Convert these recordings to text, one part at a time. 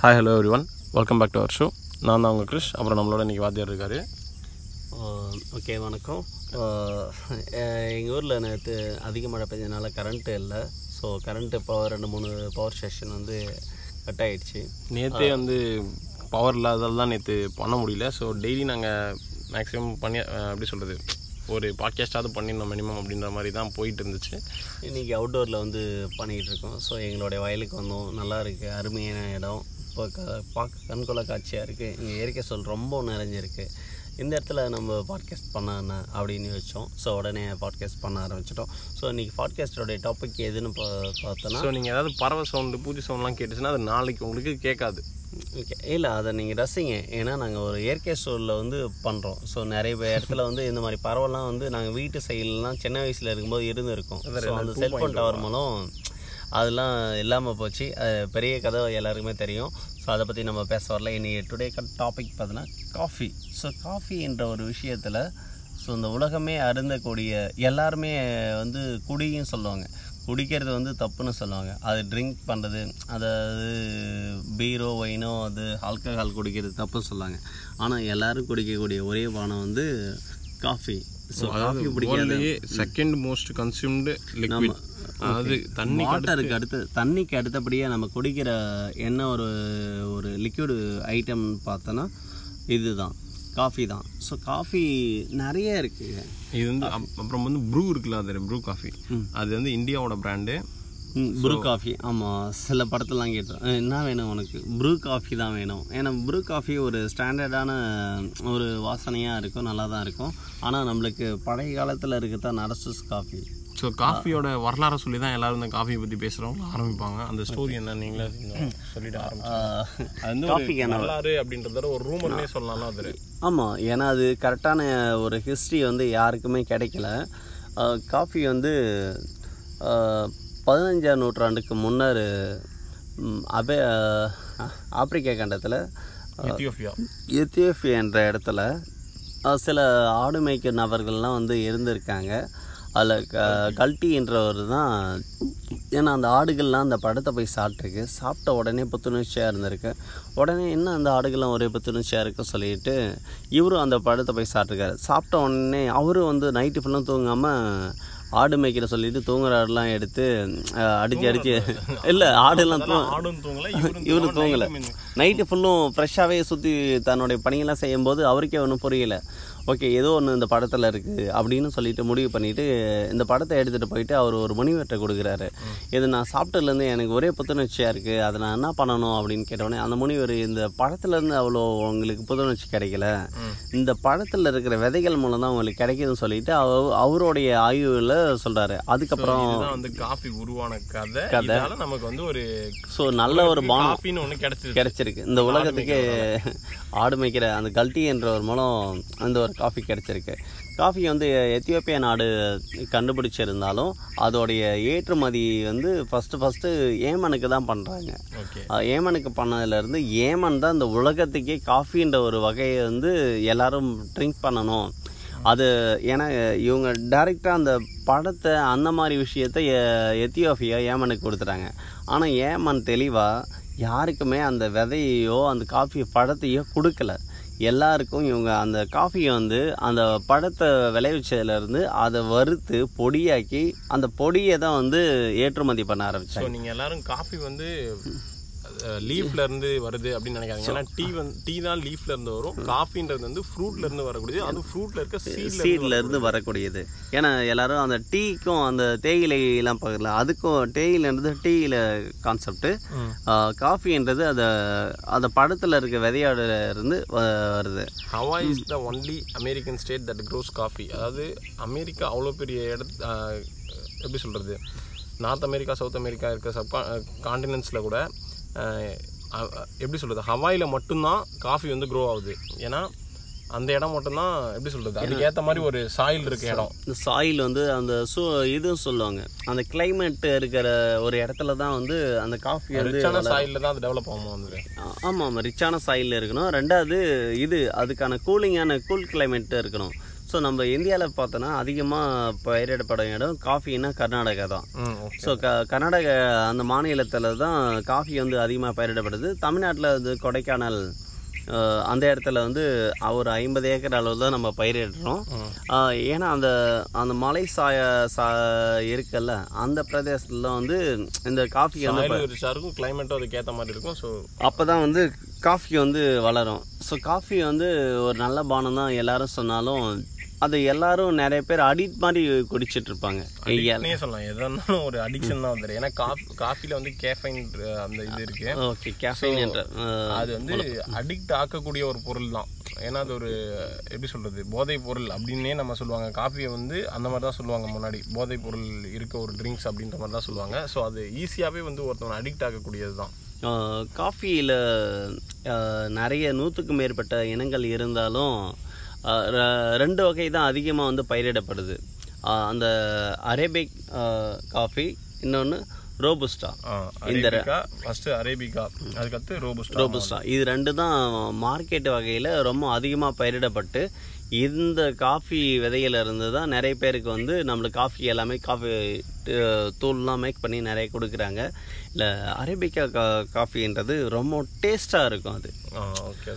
Hi hello everyone welcome back to our show நான் தான் உங்கள் கிருஷ் அப்புறம் நம்மளோட இன்றைக்கி வாத்தியார் இருக்கார். ஓகே வணக்கம். எங்கள் ஊரில் நேற்று அதிக மழை பெஞ்சதுனால கரண்ட்டு இல்லை. ஸோ கரண்ட்டு இப்போ ரெண்டு மூணு பவர் ஸ்டேஷன் வந்து கட் ஆயிடுச்சு. நேற்றே வந்து பவர் இல்லாததால் தான் நேற்று பண்ண முடியல. ஸோ டெய்லி நாங்கள் மேக்ஸிமம் பண்ணி எப்படி சொல்கிறது ஒரு பாட்காஸ்டாவது பண்ணிடணும் மினிமம் அப்படின்ற மாதிரி தான் போயிட்டு இருந்துச்சு. இன்றைக்கி அவுட்டோரில் வந்து பண்ணிக்கிட்டு இருக்கோம். ஸோ எங்களுடைய வயலுக்கு வந்தோம். நல்லா இருக்குது அருமையான இடம். இப்போ க பார்க்க கண்கொள்ள காட்சியாக இருக்குது இங்கே இயற்கை சொல் ரொம்ப நிறைஞ்சிருக்கு. இந்த இடத்துல நம்ம பாட்காஸ்ட் பண்ண அப்படின்னு வச்சோம் ஸோ உடனே பாட்காஸ்ட் பண்ண ஆரம்பிச்சிட்டோம். ஸோ இன்றைக்கி பாட்காஸ்டோடைய டாபிக் எதுன்னு பா பார்த்தோன்னா ஸோ நீங்கள் ஏதாவது பறவை சவுண்டு பூச்சி சவுண்ட்லாம் கேட்டுச்சுன்னா அது நாளைக்கு உங்களுக்கு கேட்காது. ஓகே இல்லை அதை நீங்கள் ரசிங்க. ஏன்னா நாங்கள் ஒரு இயற்கை சூழலில் வந்து பண்ணுறோம் ஸோ நிறைய இடத்துல வந்து இந்த மாதிரி பறவைலாம் வந்து நாங்கள் வீட்டு சைட்லலாம் சின்ன வயசில் இருக்கும்போது இருந்திருக்கோம். ஸோ அந்த செல்ஃபோன் டவர் மூலம் அதெல்லாம் இல்லாமல் போச்சு. அது பெரிய கதை எல்லாருக்குமே தெரியும். ஸோ அதை பற்றி நம்ம பேச வரல. இன்றைக்கி டுடே டாபிக் பார்த்தீங்கன்னா காஃபி ஸோ காஃபி என்ற ஒரு விஷயத்தில் ஸோ இந்த உலகமே அருந்தக்கூடிய எல்லாருமே வந்து குடியும் சொல்லுவாங்க. குடிக்கிறது வந்து தப்புன்னு சொல்லுவாங்க. அது ட்ரிங்க் பண்ணுறது அதாவது பீரோ ஒயினோ அது ஆல்கஹால் குடிக்கிறது தப்புன்னு சொல்லுவாங்க. ஆனால் எல்லோரும் குடிக்கக்கூடிய ஒரே பானம் வந்து காஃபி ஸோ காஃபி பிடிக்காத வேர்ல்ட்லேயே செகண்ட் மோஸ்ட் கன்சியூம்டு லிக்விட் அதாவது தண்ணி வாட்டருக்கு அடுத்து. தண்ணிக்கு அடுத்தபடியாக நம்ம குடிக்கிற என்ன ஒரு ஒரு லிக்விடு ஐட்டம் பார்த்தோன்னா இதுதான். காஃபி தான். ஸோ காஃபி நிறைய இருக்குது இது வந்து அப்- அப்புறம் வந்து ப்ரூ இருக்குல்ல அது ப்ரூ காஃபி அது வந்து இந்தியாவோட பிராண்டு ப்ரூ காஃபி ஆமாம் சில படத்துலலாம் கேட்டோம் என்ன வேணும் உனக்கு? ப்ரூ காஃபி தான் வேணும். ஏன்னா ப்ரூ காஃபி ஒரு ஸ்டாண்டர்டான ஒரு வாசனையாக இருக்கும் நல்லா தான் இருக்கும். ஆனால் நம்மளுக்கு பழைய காலத்தில் இருக்கிறதா நரசஸ் காஃபி ஸோ காஃபியோட வரலாறை சொல்லி தான் எல்லாரும் இந்த காஃபியை பற்றி பேசுகிறவங்க ஆரம்பிப்பாங்க. அந்த ஸ்டோரி என்ன? நீங்களே சொல்லிட்டு ஆரம்பிச்சு ஒரு வரலாறு அப்படின்றத ஒரு ரூமர்னே சொல்லலாம் அது ஆமாம் ஏன்னா அது கரெக்டான ஒரு ஹிஸ்ட்ரி வந்து யாருக்குமே கிடைக்கல. காஃபி வந்து பதினஞ்சாம் நூற்றாண்டுக்கு முன்னர் அபே ஆப்பிரிக்கா கண்டத்தில் எத்தியோப்பியா. என்ற இடத்துல சில ஆடு மேய்க்கும் நபர்கள்லாம் வந்து இருந்திருக்காங்க. அதில் க கல்ட்டி என்றவர் தான் ஏன்னா அந்த ஆடுகள்லாம் அந்த படத்தை போய் சாப்பிட்ருக்கு சாப்பிட்ட உடனே புத்துணர்ச்சியாக இருந்திருக்கு. உடனே என்ன அந்த ஆடுகள்லாம் ஒரே புத்துணர்ச்சியாக இருக்குன்னு சொல்லிட்டு இவரும் அந்த படத்தை போய் சாப்பிட்ருக்காரு சாப்பிட்ட உடனே அவரும் வந்து நைட்டு ஃபுல்லும் தூங்காமல் ஆடு மேய்க்கிற சொல்லிட்டு தூங்குற ஆடுலாம் எடுத்து அடிச்சு அடிச்சு. இல்லை ஆடுலாம் தூங்கல இவரும் இவரு தூங்கலை. நைட்டு ஃபுல்லும் ஃப்ரெஷ்ஷாகவே சுற்றி தன்னுடைய பணியெல்லாம் செய்யும்போது அவருக்கே ஒன்றும் புரியல. ஓகே ஏதோ ஒன்று இந்த படத்தில் இருக்குது அப்படின்னு சொல்லிட்டு முடிவு பண்ணிட்டு இந்த படத்தை எடுத்துகிட்டு போயிட்டு அவர் ஒரு முனிவர்கிட்ட கொடுக்குறாரு. இது நான் சாப்பிட்டதுலேருந்து எனக்கு ஒரே புத்துணர்ச்சியாக இருக்குது அதை நான் என்ன பண்ணணும் அப்படின்னு கேட்டோடனே அந்த முனிவர் இந்த படத்துலேருந்து அவ்வளோ உங்களுக்கு புத்துணர்ச்சி கிடைக்கல. இந்த படத்தில் இருக்கிற விதைகள் மூலம் தான் உங்களுக்கு கிடைக்குதுன்னு சொல்லிட்டு அவ அவருடைய ஆய்வுல சொல்கிறாரு அதுக்கப்புறம் வந்து காஃபி உருவான கதை. இதனால நமக்கு வந்து ஒரு ஸோ நல்ல ஒரு காஃபின்னு ஒன்று கிடைச்சது கிடைச்சிருக்கு. இந்த உலகத்துக்கு ஆடு மேய்க்கிற அந்த கல்ட்டி என்ற ஒரு மூலம் அந்த ஒரு காஃபி கிடைச்சிருக்கு. காஃபி வந்து எத்தியோப்பியா நாடு கண்டுபிடிச்சிருந்தாலும் அதோடைய ஏற்றுமதி வந்து ஃபஸ்ட்டு ஃபஸ்ட்டு ஏமனுக்கு தான் பண்ணுறாங்க ஏமனுக்கு பண்ணதுலேருந்து ஏமன் தான் இந்த உலகத்துக்கே காஃபின்ற ஒரு வகையை வந்து எல்லாரும் ட்ரிங்க் பண்ணணும். அது ஏன்னா இவங்க டைரெக்டாக அந்த படத்தை அந்த மாதிரி விஷயத்த எ- எத்தியோப்பியா ஏமனுக்கு கொடுத்துட்டாங்க. ஆனால் ஏமன் தெளிவாக யாருக்குமே அந்த விதையையோ அந்த காஃபி பழத்தையோ கொடுக்கல. எல்லாருக்கும் இவங்க அந்த காஃபியை வந்து அந்த பழத்தை விளைவிச்சதுலேருந்து அதை வறுத்து பொடியாக்கி அந்த பொடியை தான் வந்து ஏற்றுமதி பண்ண ஆரம்பிச்சாங்க. நீங்கள் எல்லாரும் காஃபி வந்து லீஃப்ல இருந்து வருது அப்படின்னு நினைக்காதீங்க. ஏன்னா டீ வந்து டீ தான் லீஃப்ல இருந்து வரும். காஃபின்றது வந்து ஃப்ரூட்ல இருந்து வரக்கூடியது. அதுவும் ஃப்ரூட்ல இருக்க சீட்ல இருந்து வரக்கூடியது. ஏன்னா எல்லாரும் அந்த டீக்கும் அந்த தேயிலையெல்லாம் பார்க்கல அதுக்கும் தேயிலைன்றது டீயில கான்செப்ட் காஃபின்றது அதை அந்த படத்தில் இருக்க விதையோட இருந்து வருது. Hawaii is the only American state that grows coffee அதாவது அமெரிக்கா அவ்வளோ பெரிய இடத்து எப்படி சொல்கிறது நார்த் அமெரிக்கா சவுத் அமெரிக்கா இருக்க சப் காண்டினென்ட்ஸில் கூட எப்படி சொல்கிறது ஹவாயில் மட்டும்தான் காஃபி வந்து க்ரோ ஆகுது. ஏன்னா அந்த இடம் மட்டும்தான் எப்படி சொல்கிறது அதுக்கு ஏற்ற மாதிரி ஒரு சாயில் இருக்க இடம். இந்த சாயில் வந்து அந்த சூ இதுவும் சொல்லுவாங்க. அந்த climate இருக்கிற ஒரு இடத்துல தான் வந்து அந்த காஃபி ரிச்சான சாயிலில் தான் அது டெவலப் ஆகும் வந்து? ஆமாம் ஆமாம் ரிச்சான சாயில் இருக்கணும். ரெண்டாவது இது அதுக்கான கூலிங்கான கூல் climate இருக்கணும். ஸோ நம்ம இந்தியாவில் பார்த்தோன்னா அதிகமாக பயிரிடப்படும் இடம் காஃபின்னா கர்நாடகா தான். ஸோ க கர்நாடக அந்த மாநிலத்தில் தான் காஃபி வந்து அதிகமாக பயிரிடப்படுது. தமிழ்நாட்டில் வந்து கொடைக்கானல் அந்த இடத்துல வந்து ஒரு ஐம்பது ஏக்கர் அளவு தான் நம்ம பயிரிடுறோம். ஏன்னா அந்த அந்த மலை சாய சா இருக்குல்ல அந்த பிரதேசத்துல வந்து இந்த காஃபி வந்து இருக்கும் கிளைமேட்டும் அதுக்கு ஏற்ற மாதிரி இருக்கும் ஸோ அப்போ தான் வந்து காஃபி வந்து வளரும். ஸோ காஃபி வந்து ஒரு நல்ல பானம் தான் எல்லாரும் சொன்னாலும் அது எல்லாரும் நிறைய பேர் அடிட் மாதிரி குடிச்சிட்டு இருப்பாங்க சொல்லலாம். எதா இருந்தாலும் ஒரு அடிக்ஷன் தான் வந்துடும் ஏன்னா காஃபி காஃபியில் வந்து கேஃபைன் அந்த இது இருக்கு. ஓகே கேஃபைன் அது வந்து அடிக்ட் ஆக்கக்கூடிய ஒரு பொருள் தான். ஏன்னா அது ஒரு எப்படி சொல்றது போதை பொருள் அப்படின்னே நம்ம சொல்லுவாங்க. காஃபியை வந்து அந்த மாதிரி தான் சொல்லுவாங்க முன்னாடி. போதை பொருள் இருக்க ஒரு ட்ரிங்க்ஸ் அப்படின்ற மாதிரி தான் சொல்லுவாங்க. ஸோ அது ஈஸியாகவே வந்து ஒருத்தவங்க அடிக்ட் ஆகக்கூடியது தான். காஃபியில் நிறைய நூற்றுக்கு மேற்பட்ட இனங்கள் இருந்தாலும் ரெண்டு வகை தான் அதிகமாக வந்து பயிரிடப்படுது. அந்த அரேபிக் காஃபி இன்னொன்று ரோபுஸ்டா. அரேபிகா ஃபர்ஸ்ட் அரேபிகா அதுக்கடுத்து ரோபஸ்ட். ரோபுஸ்டா. இது ரெண்டு தான் மார்க்கெட் வகையில் ரொம்ப அதிகமாக பயிரிடப்பட்டு இந்த காஃபி விதையில இருந்து தான் நிறைய பேருக்கு வந்து நம்மளுக்கு காஃபி எல்லாமே காஃபி தூள்லாம் மேக் பண்ணி நிறைய கொடுக்குறாங்க. இல்லை அரேபிக்கா கா காஃபின்றது ரொம்ப டேஸ்ட்டாக இருக்கும் அது. ஓகே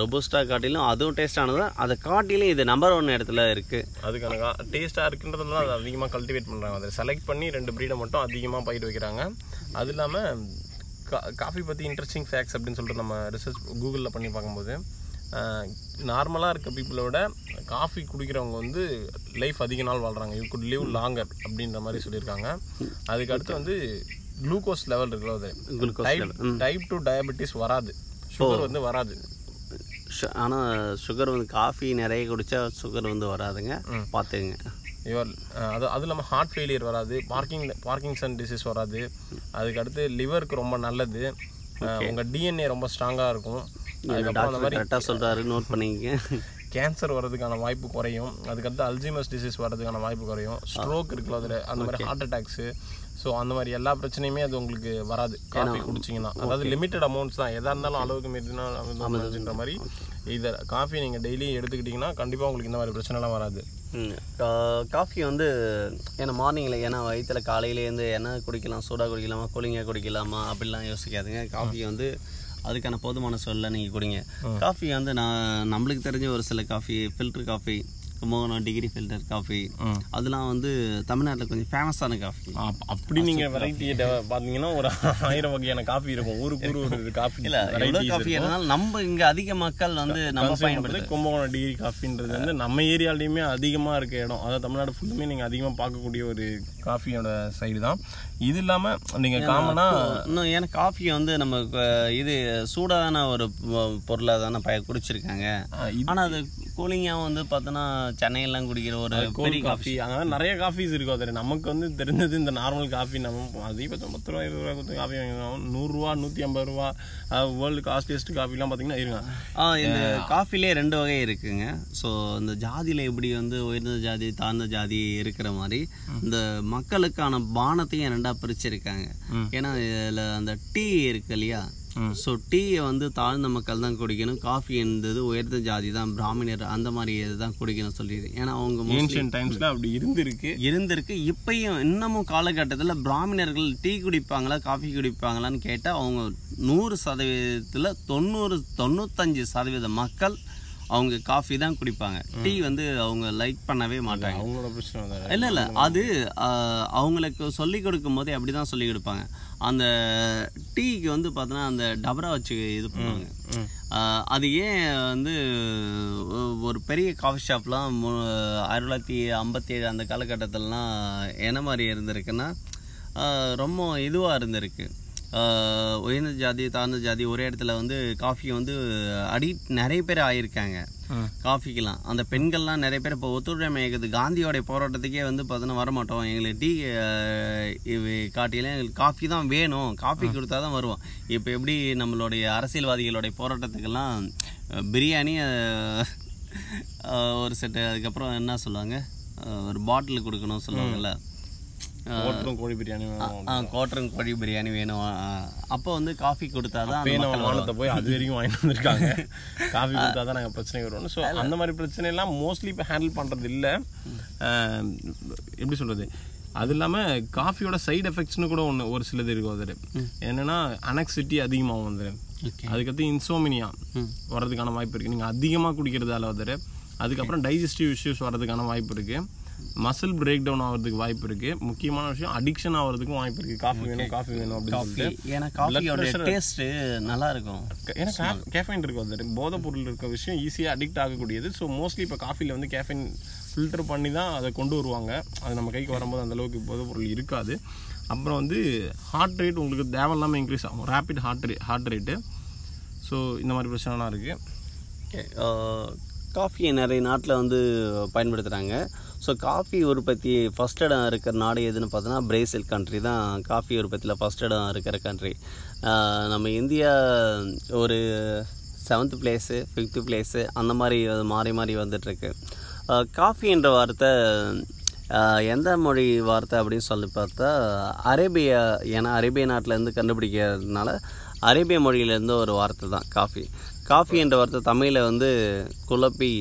ரொபுஸ்டா காட்டிலும் அதுவும் டேஸ்டானது அதை காட்டிலும் இது நம்பர் ஒன் இடத்துல இருக்குது அதுக்கான டேஸ்ட்டாக இருக்குன்றதுனால அதை அதிகமாக கல்டிவேட் பண்ணுறாங்க அதை செலக்ட் பண்ணி ரெண்டு ப்ரீடை மட்டும் அதிகமாக பயிர் வைக்கிறாங்க. அது இல்லாமல் காஃபி பற்றி இன்ட்ரெஸ்டிங் ஃபேக்ட்ஸ் அப்படின்னு சொல்லிட்டு நம்ம ரிசர்ச் கூகுளில் பண்ணி பார்க்கும்போது நார்மலாக இருக்க பீப்புளோட காஃபி குடிக்கிறவங்க வந்து லைஃப் அதிக நாள் வாழ்கிறாங்க யூ குட் லிவ் லாங்கர் அப்படின்ற மாதிரி சொல்லியிருக்காங்க. அதுக்கு அடுத்து வந்து குளுக்கோஸ் லெவல் இருக்குல்ல அது. குளுக்கோஸ் டைப் டூ டயபெட்டிஸ் வராது. சுகர் வந்து வராது. ஆனால் சுகர் வந்து காஃபி நிறைய குடித்தா சுகர் வந்து வராதுங்க. பார்த்துங்க இவர் அது அது இல்லாமல் ஹார்ட் ஃபெயிலியர் வராது. பார்க்கிங் பார்க்கிங்சன் டிசீஸ் வராது. அதுக்கு அடுத்து லிவருக்கு ரொம்ப நல்லது. அஹ் உங்க டிஎன்ஏ ரொம்ப ஸ்ட்ராங்காக இருக்கும். மாதிரி கரெக்டாக சொல்கிறாரு நோட் பண்ணிக்கங்க. கேன்சர் வர்றதுக்கான வாய்ப்பு குறையும். அதுக்கடுத்து அல்ஜிமஸ் டிசீஸ் வர்றதுக்கான வாய்ப்பு குறையும். ஸ்ட்ரோக் இருக்குல்ல அதில். அந்த மாதிரி ஹார்ட் அட்டாக்ஸு ஸோ அந்த மாதிரி எல்லா பிரச்சனையுமே அது உங்களுக்கு வராது. காஃபி குடிச்சிங்கன்னா. அதாவது லிமிட்டட் அமௌண்ட்ஸ் தான். எதாக இருந்தாலும் அளவுக்கு மீறினா மாதிரி இதை காஃபி நீங்கள் டெய்லி எடுத்துக்கிட்டிங்கன்னா கண்டிப்பாக உங்களுக்கு இந்த மாதிரி பிரச்சனைலாம் வராது. காஃபி வந்து ஏன்னா மார்னிங்கில் ஏன்னா வயிற்றுல காலையிலேருந்து என்ன குடிக்கலாம் சூடாக குடிக்கலாமா கூலிங்காக குடிக்கலாமா அப்படிலாம் யோசிக்காதுங்க. காஃபி வந்து அதுக்கான போதுமான சொல்ல நீங்கள் குடிங்க. காஃபி வந்து நான் நம்மளுக்கு தெரிஞ்ச ஒரு சில coffee filter coffee Kumbakonam degree filter coffee அதெல்லாம் வந்து தமிழ்நாட்டில் கொஞ்சம் ஃபேமஸான காஃபி அப்- அப்படி நீங்க வெரைட்டி பாத்தீங்கன்னா ஒரு ஆயிரம் வகையான காஃபி இருக்கும். ஊருக்கு ஊரு ஒரு காஃபி இல்லை எவ்வளோ காஃபி இருந்தாலும் நம்ம இங்கே அதிக மக்கள் வந்து நம்ம பயன்படுத்து கும்பகோணம் டிகிரி காஃபின்றது வந்து நம்ம ஏரியாலையுமே அதிகமா இருக்க இடம். அதாவது தமிழ்நாடு ஃபுல்லுமே நீங்க அதிகமா பார்க்கக்கூடிய ஒரு காஃபியோட சைடு தான். இது இல்லாம நீங்க காமனா இன்னும் ஏன்னா காஃபியை வந்து நம்ம இது சூடான ஒரு பொருளாக தானே பய குடிச்சிருக்காங்க. ஆனால் அது கூலிங்காகவும் வந்து பார்த்தோன்னா சென்னையெல்லாம் குடிக்கிற ஒரு கோல்ட் காஃபி அதனால நிறைய காஃபிஸ் இருக்கும் அதில். நமக்கு வந்து தெரிஞ்சது இந்த நார்மல் காஃபி நம்ம அதிகபட்சம் பத்து ரூபா இருபது ரூபா கொடுத்து காஃபி வாங்கினோம் நூறுரூவா நூற்றி ஐம்பது ரூபா வேர்ல்டு காஸ்ட்லியஸ்ட் காஃபிலாம் பார்த்தீங்கன்னா இருங்க. ஆ இந்த காஃபிலே ரெண்டு வகை இருக்குங்க. ஸோ இந்த ஜாதியில் எப்படி வந்து உயர்ந்த ஜாதி தாழ்ந்த ஜாதி இருக்கிற மாதிரி இந்த மக்களுக்கான பானத்தையும் ரெண்டாக பிரிச்சிருக்காங்க. ஏன்னா இதில் அந்த டீ இருக்கு இல்லையா? ஸோ டீயை வந்து தாழ்ந்த மக்கள் தான் குடிக்கணும். காஃபி என்பது உயர்ந்த ஜாதி தான். பிராமணர் அந்த மாதிரி தான் குடிக்கணும் சொல்லிடு ஏன்னா அவங்க ஏன்ஷியன் டைம்ஸில் அப்படி இருந்திருக்கு. இருந்திருக்கு. இப்பயும் இன்னமும் காலகட்டத்தில் பிராமணர்கள் டீ குடிப்பாங்களா காஃபி குடிப்பாங்களான்னு கேட்டால் அவங்க நூறு சதவீதத்தில் தொண்ணூறு தொண்ணூத்தஞ்சு சதவீத மக்கள் அவங்க காஃபி தான் குடிப்பாங்க. டீ வந்து அவங்க லைக் பண்ணவே மாட்டாங்க. அவங்களோட பிரச்சனை இல்லை இல்லை அது அவங்களுக்கு சொல்லி கொடுக்கும் போதே அப்படி தான் சொல்லி கொடுப்பாங்க. அந்த டீக்கு வந்து பார்த்தோன்னா அந்த டபரா வச்சு இது பண்ணுவாங்க. அது ஏன் வந்து ஒரு பெரிய காஃபி ஷாப்லாம் மு- ஆயிரத்தி தொள்ளாயிரத்தி ஐம்பத்தி ஏழு அந்த காலகட்டத்திலலாம் என்ன மாதிரி இருந்திருக்குன்னா ரொம்ப இதுவாக இருந்திருக்கு. உயர்ந்த ஜாதி தாழ்ந்த ஜாதி ஒரே இடத்துல வந்து காஃபி வந்து அடி நிறைய பேர் ஆயிருக்காங்க. காஃபிக்கெல்லாம் அந்த பெண்கள்லாம் நிறைய பேர் இப்போ ஒத்துழைமை இயக்கத்து காந்தியோடைய போராட்டத்துக்கே வந்து பார்த்தோன்னா வரமாட்டோம். எங்களுக்கு டீ காட்டிலாம் எங்களுக்கு காஃபி தான் வேணும். காஃபி கொடுத்தா தான் வருவோம். இப்போ எப்படி நம்மளுடைய அரசியல்வாதிகளுடைய போராட்டத்துக்கெல்லாம் பிரியாணி ஒரு செட்டு. அதுக்கப்புறம் என்ன சொல்லுவாங்க? ஒரு பாட்டில் கொடுக்கணும் சொல்லுவாங்கல்ல. ஓட்டரும் கோழி பிரியாணி வேணும் கோட்டரன் கோழி பிரியாணி வேணும். அப்போ வந்து காஃபி கொடுத்தா தான் அப்பயே நம்ம வானத்தை போய் அது வரைக்கும் வாங்கிட்டு வந்திருக்காங்க. காஃபி கொடுத்தா தான் நாங்கள் பிரச்சனை வருவோம் ஸோ அந்த மாதிரி பிரச்சனை எல்லாம் மோஸ்ட்லி இப்போ ஹேண்டில் பண்ணுறது இல்லை. எப்படி சொல்கிறது அது இல்லாமல் காஃபியோட சைடு எஃபெக்ட்ஸ்னு கூட ஒன்று ஒரு சிலது இருக்கும் அது என்னென்னா அனக்சிட்டி அதிகமாகும் வந்து ஓகே. அதுக்கடுத்து இன்சோமினியா வர்றதுக்கான வாய்ப்பு இருக்குது நீங்கள் அதிகமாக குடிக்கிறதால வந்து அதுக்கப்புறம் டைஜஸ்டிவ் இஷ்யூஸ் வர்றதுக்கான வாய்ப்பு இருக்குது மசில் பிரேக் டவுன் ஆகிறதுக்கு வாய்ப்பு இருக்குது முக்கியமான விஷயம் அடிக்ஷன் ஆகிறதுக்கும் வாய்ப்பு இருக்குது காஃபி வேணும் காஃபி வேணும் அப்படின்னு ஏன்னா காஃபியோட டேஸ்ட்டு நல்லா இருக்கும். ஏன்னா கேஃபைன் இருக்கும் அது. போதைப் பொருள் இருக்க விஷயம் ஈஸியாக அடிக்ட் ஆகக்கூடியது. ஸோ மோஸ்ட்லி இப்போ காஃபியில் வந்து கேஃபைன் ஃபில்டர் பண்ணி தான் அதை கொண்டு வருவாங்க. அது நம்ம கைக்கு வரும்போது அந்த அளவுக்கு போதைப் பொருள் இருக்காது. அப்புறம் வந்து ஹார்ட் ரேட் உங்களுக்கு தேவையில்லாமல் இன்க்ரீஸ் ஆகும். Rapid heart rate heart rate so இந்த மாதிரி பிரச்சனைலாம் இருக்குது ஓகே காஃபியை நிறைய நாட்டில் வந்து பயன்படுத்துகிறாங்க ஸோ காஃபி உற்பத்தி ஃபஸ்ட் இடம் இருக்கிற நாடு எதுன்னு பார்த்தோன்னா பிரேசில் கண்ட்ரி தான் காஃபி உற்பத்தியில் ஃபஸ்ட் இடம் இருக்கிற கண்ட்ரி நம்ம இந்தியா ஒரு செவன்த் பிளேஸு ஃபிஃப்த்து பிளேஸு அந்த மாதிரி அது மாறி மாறி வந்துட்டுருக்கு. காஃபின்ற வார்த்தை எந்த மொழி வார்த்தை அப்படின்னு சொல்லி பார்த்தா அரேபியா ஏன்னா அரேபிய நாட்டிலேருந்து கண்டுபிடிக்கிறதுனால அரேபிய மொழியிலேருந்து ஒரு வார்த்தை தான் காஃபி. காஃபி என்ற வார்த்தை தமிழில் வந்து குழப்பி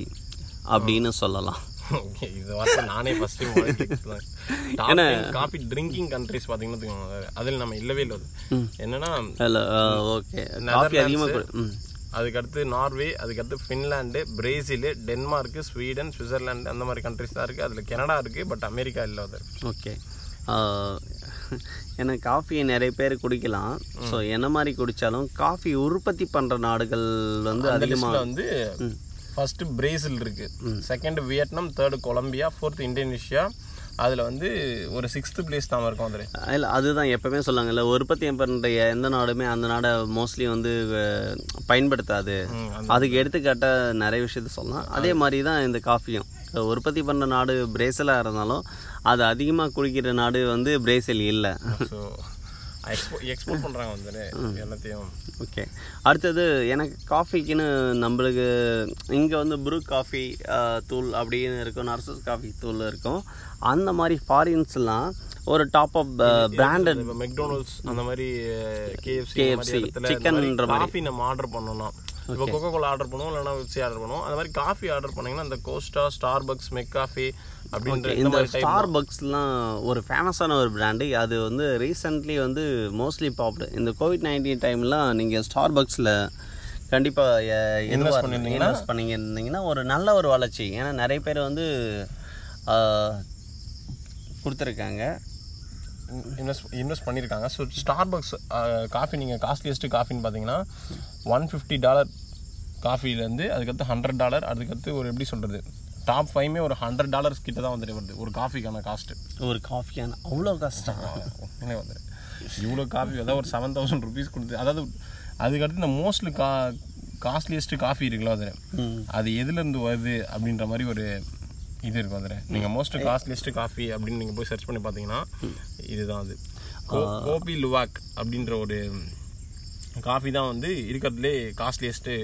அப்படின்னு சொல்லலாம். ஓகே இது வார்த்தை நானே first time coffee drinking countries பார்த்தீங்கன்னா அதில் நம்ம இல்லவே இல்லை. என்னன்னா ஓகே. காஃபி அதிகமாக அதுக்கடுத்து நார்வே அதுக்கடுத்து Finland Brazil Denmark Sweden Switzerland அந்த மாதிரி கண்ட்ரிஸ் தான் இருக்குது அதில் கனடா இருக்குது பட் அமெரிக்கா இல்லை அது. ஓகே. ஏன்னா காஃபியை நிறைய பேர் குடிக்கலாம். ஸோ என்ன மாதிரி குடித்தாலும் காஃபி உற்பத்தி பண்ணுற நாடுகள் வந்து அதிகமாக வந்து ஃபர்ஸ்ட் பிரேசில் இருக்கு. Second Vietnam third Colombia fourth Indonesia அதில் வந்து ஒரு சிக்ஸ்த்து பிளேஸ் தான் இருக்கும் அதில். இல்லை அதுதான் எப்பவுமே சொல்லுவாங்கல்ல உற்பத்தி பண்ணுற எந்த நாடுமே அந்த நாடை மோஸ்ட்லி வந்து பயன்படுத்தாது. அதுக்கு எடுத்துக்காட்ட நிறைய விஷயத்த சொல்லலாம். அதே மாதிரி தான் இந்த காஃபியும் உற்பத்தி பண்ணுற நாடு பிரேசிலாக இருந்தாலும் அது அதிகமாக குடிக்கிற நாடு வந்து பிரேசில் இல்லை. எக்ஸ்போர்ட் பண்ணுறாங்க வந்து எல்லாத்தையும். ஓகே அடுத்தது எனக்கு காஃபிக்குன்னு நம்மளுக்கு இங்கே வந்து ப்ரூ காஃபி தூள் அப்படின்னு இருக்கும் நர்சஸ் காஃபி தூள் இருக்கும். அந்த மாதிரி ஃபாரின்ஸ்லாம் ஒரு டாப் அப் பிராண்டட் மெக்டோனல்ட்ஸ் அந்த மாதிரி கேஎஃப்சி KFC, chickenன்ற மாதிரி. காஃபி நம்ம ஆர்டர் பண்ணோம்னா இப்போ கொக்கோ கோலா ஆர்டர் பண்ணுவோம் இல்லைன்னா வெப்சி ஆர்டர் பண்ணுவோம். அந்த மாதிரி காஃபி ஆர்டர் பண்ணீங்கன்னா அந்த கோஸ்டா ஸ்டார் பக்ஸ் மெக் காஃபி அப்படின்ற இந்த ஸ்டார் பக்ஸ்லாம் ஒரு ஃபேமஸான ஒரு பிராண்டு அது வந்து ரீசெண்ட்லி வந்து மோஸ்ட்லி பாப்டு இந்த கோவிட் நைன்டீன் டைம்லாம் நீங்கள் ஸ்டார் பக்ஸில் கண்டிப்பாக Invest பண்ணியிருந்தீங்கன்னா? இன்வெஸ்ட் பண்ணியிருந்தீங்கன்னா ஒரு நல்ல ஒரு வளர்ச்சி. ஏன்னா நிறைய பேர் வந்து கொடுத்துருக்காங்க. இன்வெஸ்ட் இன்வெஸ்ட் பண்ணியிருக்காங்க ஸோ ஸ்டார் பக்ஸ் காஃபி நீங்கள் காஸ்ட்லியஸ்ட் காஃபின்னு பார்த்தீங்கன்னா ஒன் ஃபிஃப்டி டாலர் காஃபிலேருந்து அதுக்கடுத்து ஹண்ட்ரட் டாலர் அதுக்கடுத்து ஒரு எப்படி சொல்கிறது டாப் ஃபைவ்மே ஒரு ஹண்ட்ரட் டாலர்ஸ் கிட்ட தான் வந்துட்டு வருது. ஒரு காஃபிக்கான காஸ்ட்டு ஒரு காஃபியான அவ்வளோ கஷ்டம் உண்மையிலே இவ்வளோ காஃபி அதாவது ஒரு செவன் தௌசண்ட் ருபீஸ் கொடுத்து அதாவது அதுக்கடுத்து இந்த மோஸ்ட்லி கா காஸ்ட்லியஸ்ட் காஃபி இருக்குல்ல அதில் அது எதுலேருந்து வருது அப்படின்ற மாதிரி ஒரு இது இருக்கும் அதில் நீங்கள் மோஸ்ட் காஸ்ட்லியஸ்ட் காஃபி அப்படின்னு நீங்கள் போய் சர்ச் பண்ணி பார்த்தீங்கன்னா இதுதான் அது. கோபி லுவாக் அப்படின்ற ஒரு காஃபி தான் வந்து இருக்கிறதுலே காஸ்ட்லியஸ்ட்டு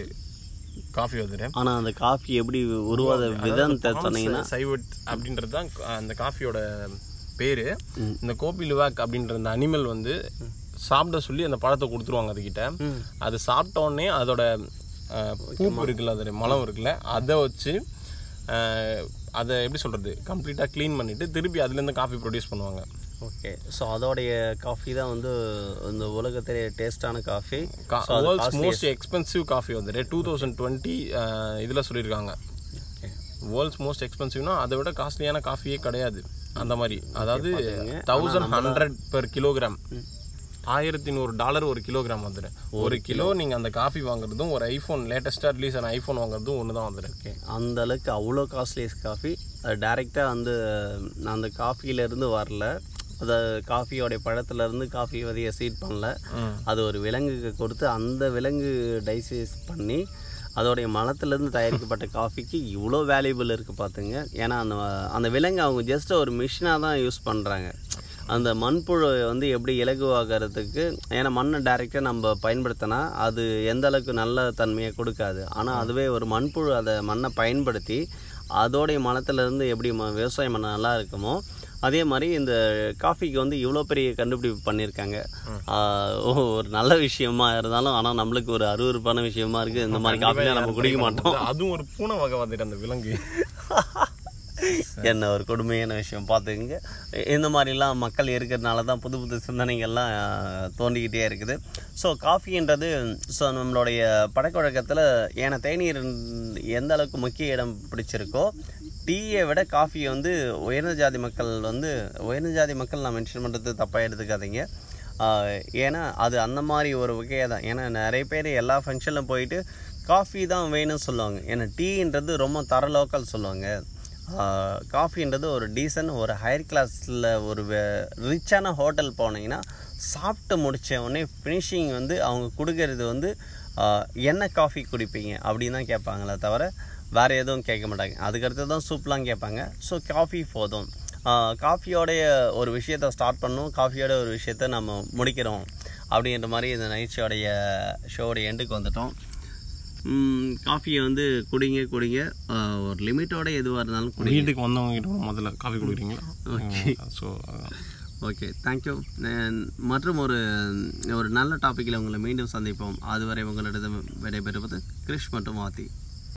காஃபி வந்துடு ஆனால் அந்த காஃபி எப்படி உருவாத விதத்தை சொன்னீங்கன்னா சைவட் அப்படின்றது தான் அந்த காஃபியோட பேர். இந்த கோபி லுவாக் அப்படின்ற அந்த அனிமல் வந்து சாப்பிட சொல்லி அந்த பழத்தை கொடுத்துருவாங்க அதுக்கிட்ட. அது சாப்பிட்ட உடனே அதோட பூப்பு இருக்குல்ல அதோட மலம் இருக்குல்ல அதை வச்சு அதை எப்படி சொல்கிறது கம்ப்ளீட்டாக க்ளீன் பண்ணிவிட்டு திருப்பி அதுலேருந்து காஃபி ப்ரொடியூஸ் பண்ணுவாங்க. ஓகே ஸோ அதோடைய காஃபி தான் வந்து இந்த உலகத்திலே டேஸ்டான coffee world's most expensive coffee வந்துட்டு டூ தௌசண்ட் டுவெண்ட்டி இதில் சொல்லியிருக்காங்க. வேர்ல்ட்ஸ் மோஸ்ட் எக்ஸ்பென்சிவ்னா அதை விட காஸ்ட்லியான காஃபியே கிடையாது. அந்த மாதிரி. அதாவது தௌசண்ட் ஹண்ட்ரட் பெர் கிலோகிராம் ஆயிரத்தி நூறு டாலர் ஒரு கிலோகிராம் வந்துடும். ஒரு கிலோ நீங்கள் அந்த காஃபி வாங்குறதும் ஒரு ஐஃபோன் லேட்டஸ்ட்டாக ரிலீஸ் ஆன ஐஃபோன் வாங்குறதும் ஒன்று தான் வந்துடும் ஓகே அந்த அளவுக்கு அவ்வளோ காஸ்ட்லியஸ் காஃபி அது டைரெக்டாக வந்து அந்த காஃபியிலேருந்து வரல. அந்த காஃபியோடைய பழத்துலேருந்து காஃபி விதையை சீட் பண்ணல. அது ஒரு விலங்குக்கு கொடுத்து அந்த விலங்கு டைசைஸ் பண்ணி அதோடைய மலத்துலேருந்து தயாரிக்கப்பட்ட காஃபிக்கு இவ்வளோ வேல்யூபிள் இருக்குது பார்த்துங்க ஏன்னா அந்த அந்த விலங்கு அவங்க ஜஸ்ட் ஒரு மிஷினாக தான் யூஸ் பண்ணுறாங்க அந்த மண்புழு வந்து எப்படி இலகுவாகிறதுக்கு ஏன்னா மண்ணை டைரெக்டாக நம்ம பயன்படுத்தினா அது எந்த அளவுக்கு நல்ல தன்மையை கொடுக்காது. ஆனால் அதுவே ஒரு மண்புழு அதை மண்ணை பயன்படுத்தி அதோடைய மனத்துலேருந்து எப்படி ம விவசாயம் பண்ண நல்லா இருக்குமோ அதே மாதிரி இந்த காஃபிக்கு வந்து இவ்வளோ பெரிய கண்டுபிடிப்பு பண்ணியிருக்காங்க ஒரு நல்ல விஷயமா இருந்தாலும் ஆனால் நம்மளுக்கு ஒரு அருவருப்பான விஷயமா இருக்குது இந்த மாதிரி காஃபிலாம் நம்ம குடிக்க மாட்டோம். அதுவும் ஒரு பூனை வகை வந்துட்டு அந்த விலங்கு. என்ன ஒரு கொடுமையான விஷயம் பார்த்துக்குங்க. இந்த மாதிரிலாம் மக்கள் இருக்கிறதுனால தான் புது புது சிந்தனைகள்லாம் தோண்டிக்கிட்டே இருக்குது. ஸோ காஃபின்றது ஸோ நம்மளுடைய பழக்க வழக்கத்தில் ஏன்னா தேநீர் எந்த அளவுக்கு முக்கிய இடம் பிடிச்சிருக்கோ டீயை விட காஃபியை வந்து உயர்ந்த ஜாதி மக்கள் வந்து உயர்ந்த ஜாதி மக்கள் நான் மென்ஷன் பண்ணுறது தப்பாக எடுத்துக்காதீங்க. ஏன்னா அது அந்த மாதிரி ஒரு வகையாக தான். ஏன்னா நிறைய பேர் எல்லா ஃபங்க்ஷனில் போயிட்டு காஃபி தான் வேணும்னு சொல்லுவாங்க. ஏன்னா டீன்றது ரொம்ப தர லோக்கல் சொல்லுவாங்க. காஃபின்றது ஒரு டீசன்ட் ஒரு ஹையர் கிளாஸில் ஒரு ரிச்சான ஹோட்டல் போனீங்கன்னா சாப்பிட்டு முடித்த உடனே ஃபினிஷிங் வந்து அவங்க கொடுக்கறது வந்து என்ன காஃபி குடிப்பீங்க அப்படின்னு தான் கேட்பாங்களே தவிர வேறு எதுவும் கேட்க மாட்டாங்க. அதுக்கடுத்து தான் சூப்லாம் கேட்பாங்க. ஸோ காஃபி போதும். காஃபியோடைய ஒரு விஷயத்தை ஸ்டார்ட் பண்ணோம் காஃபியோட ஒரு விஷயத்த நம்ம முடிக்கிறோம். அப்படின்ற மாதிரி இந்த நைட்ஸோடைய ஷோடைய எண்டுக்கு வந்துட்டோம். காஃபியை வந்து குடிங்க குடிங்க. ஒரு லிமிட்டோட எதுவாக இருந்தாலும் குடிங்க. வீட்டுக்கு வந்தவங்க கிட்ட முதல்ல காஃபி குடிக்கிறீங்களா? ஸோ ஓகே தேங்க்யூ மற்றும் ஒரு ஒரு நல்ல டாப்பிக்கில் உங்களை மீண்டும் சந்திப்போம். அதுவரை உங்களிடம் விடைபெறுவது கிரிஷ் மற்றும் ஆத்தி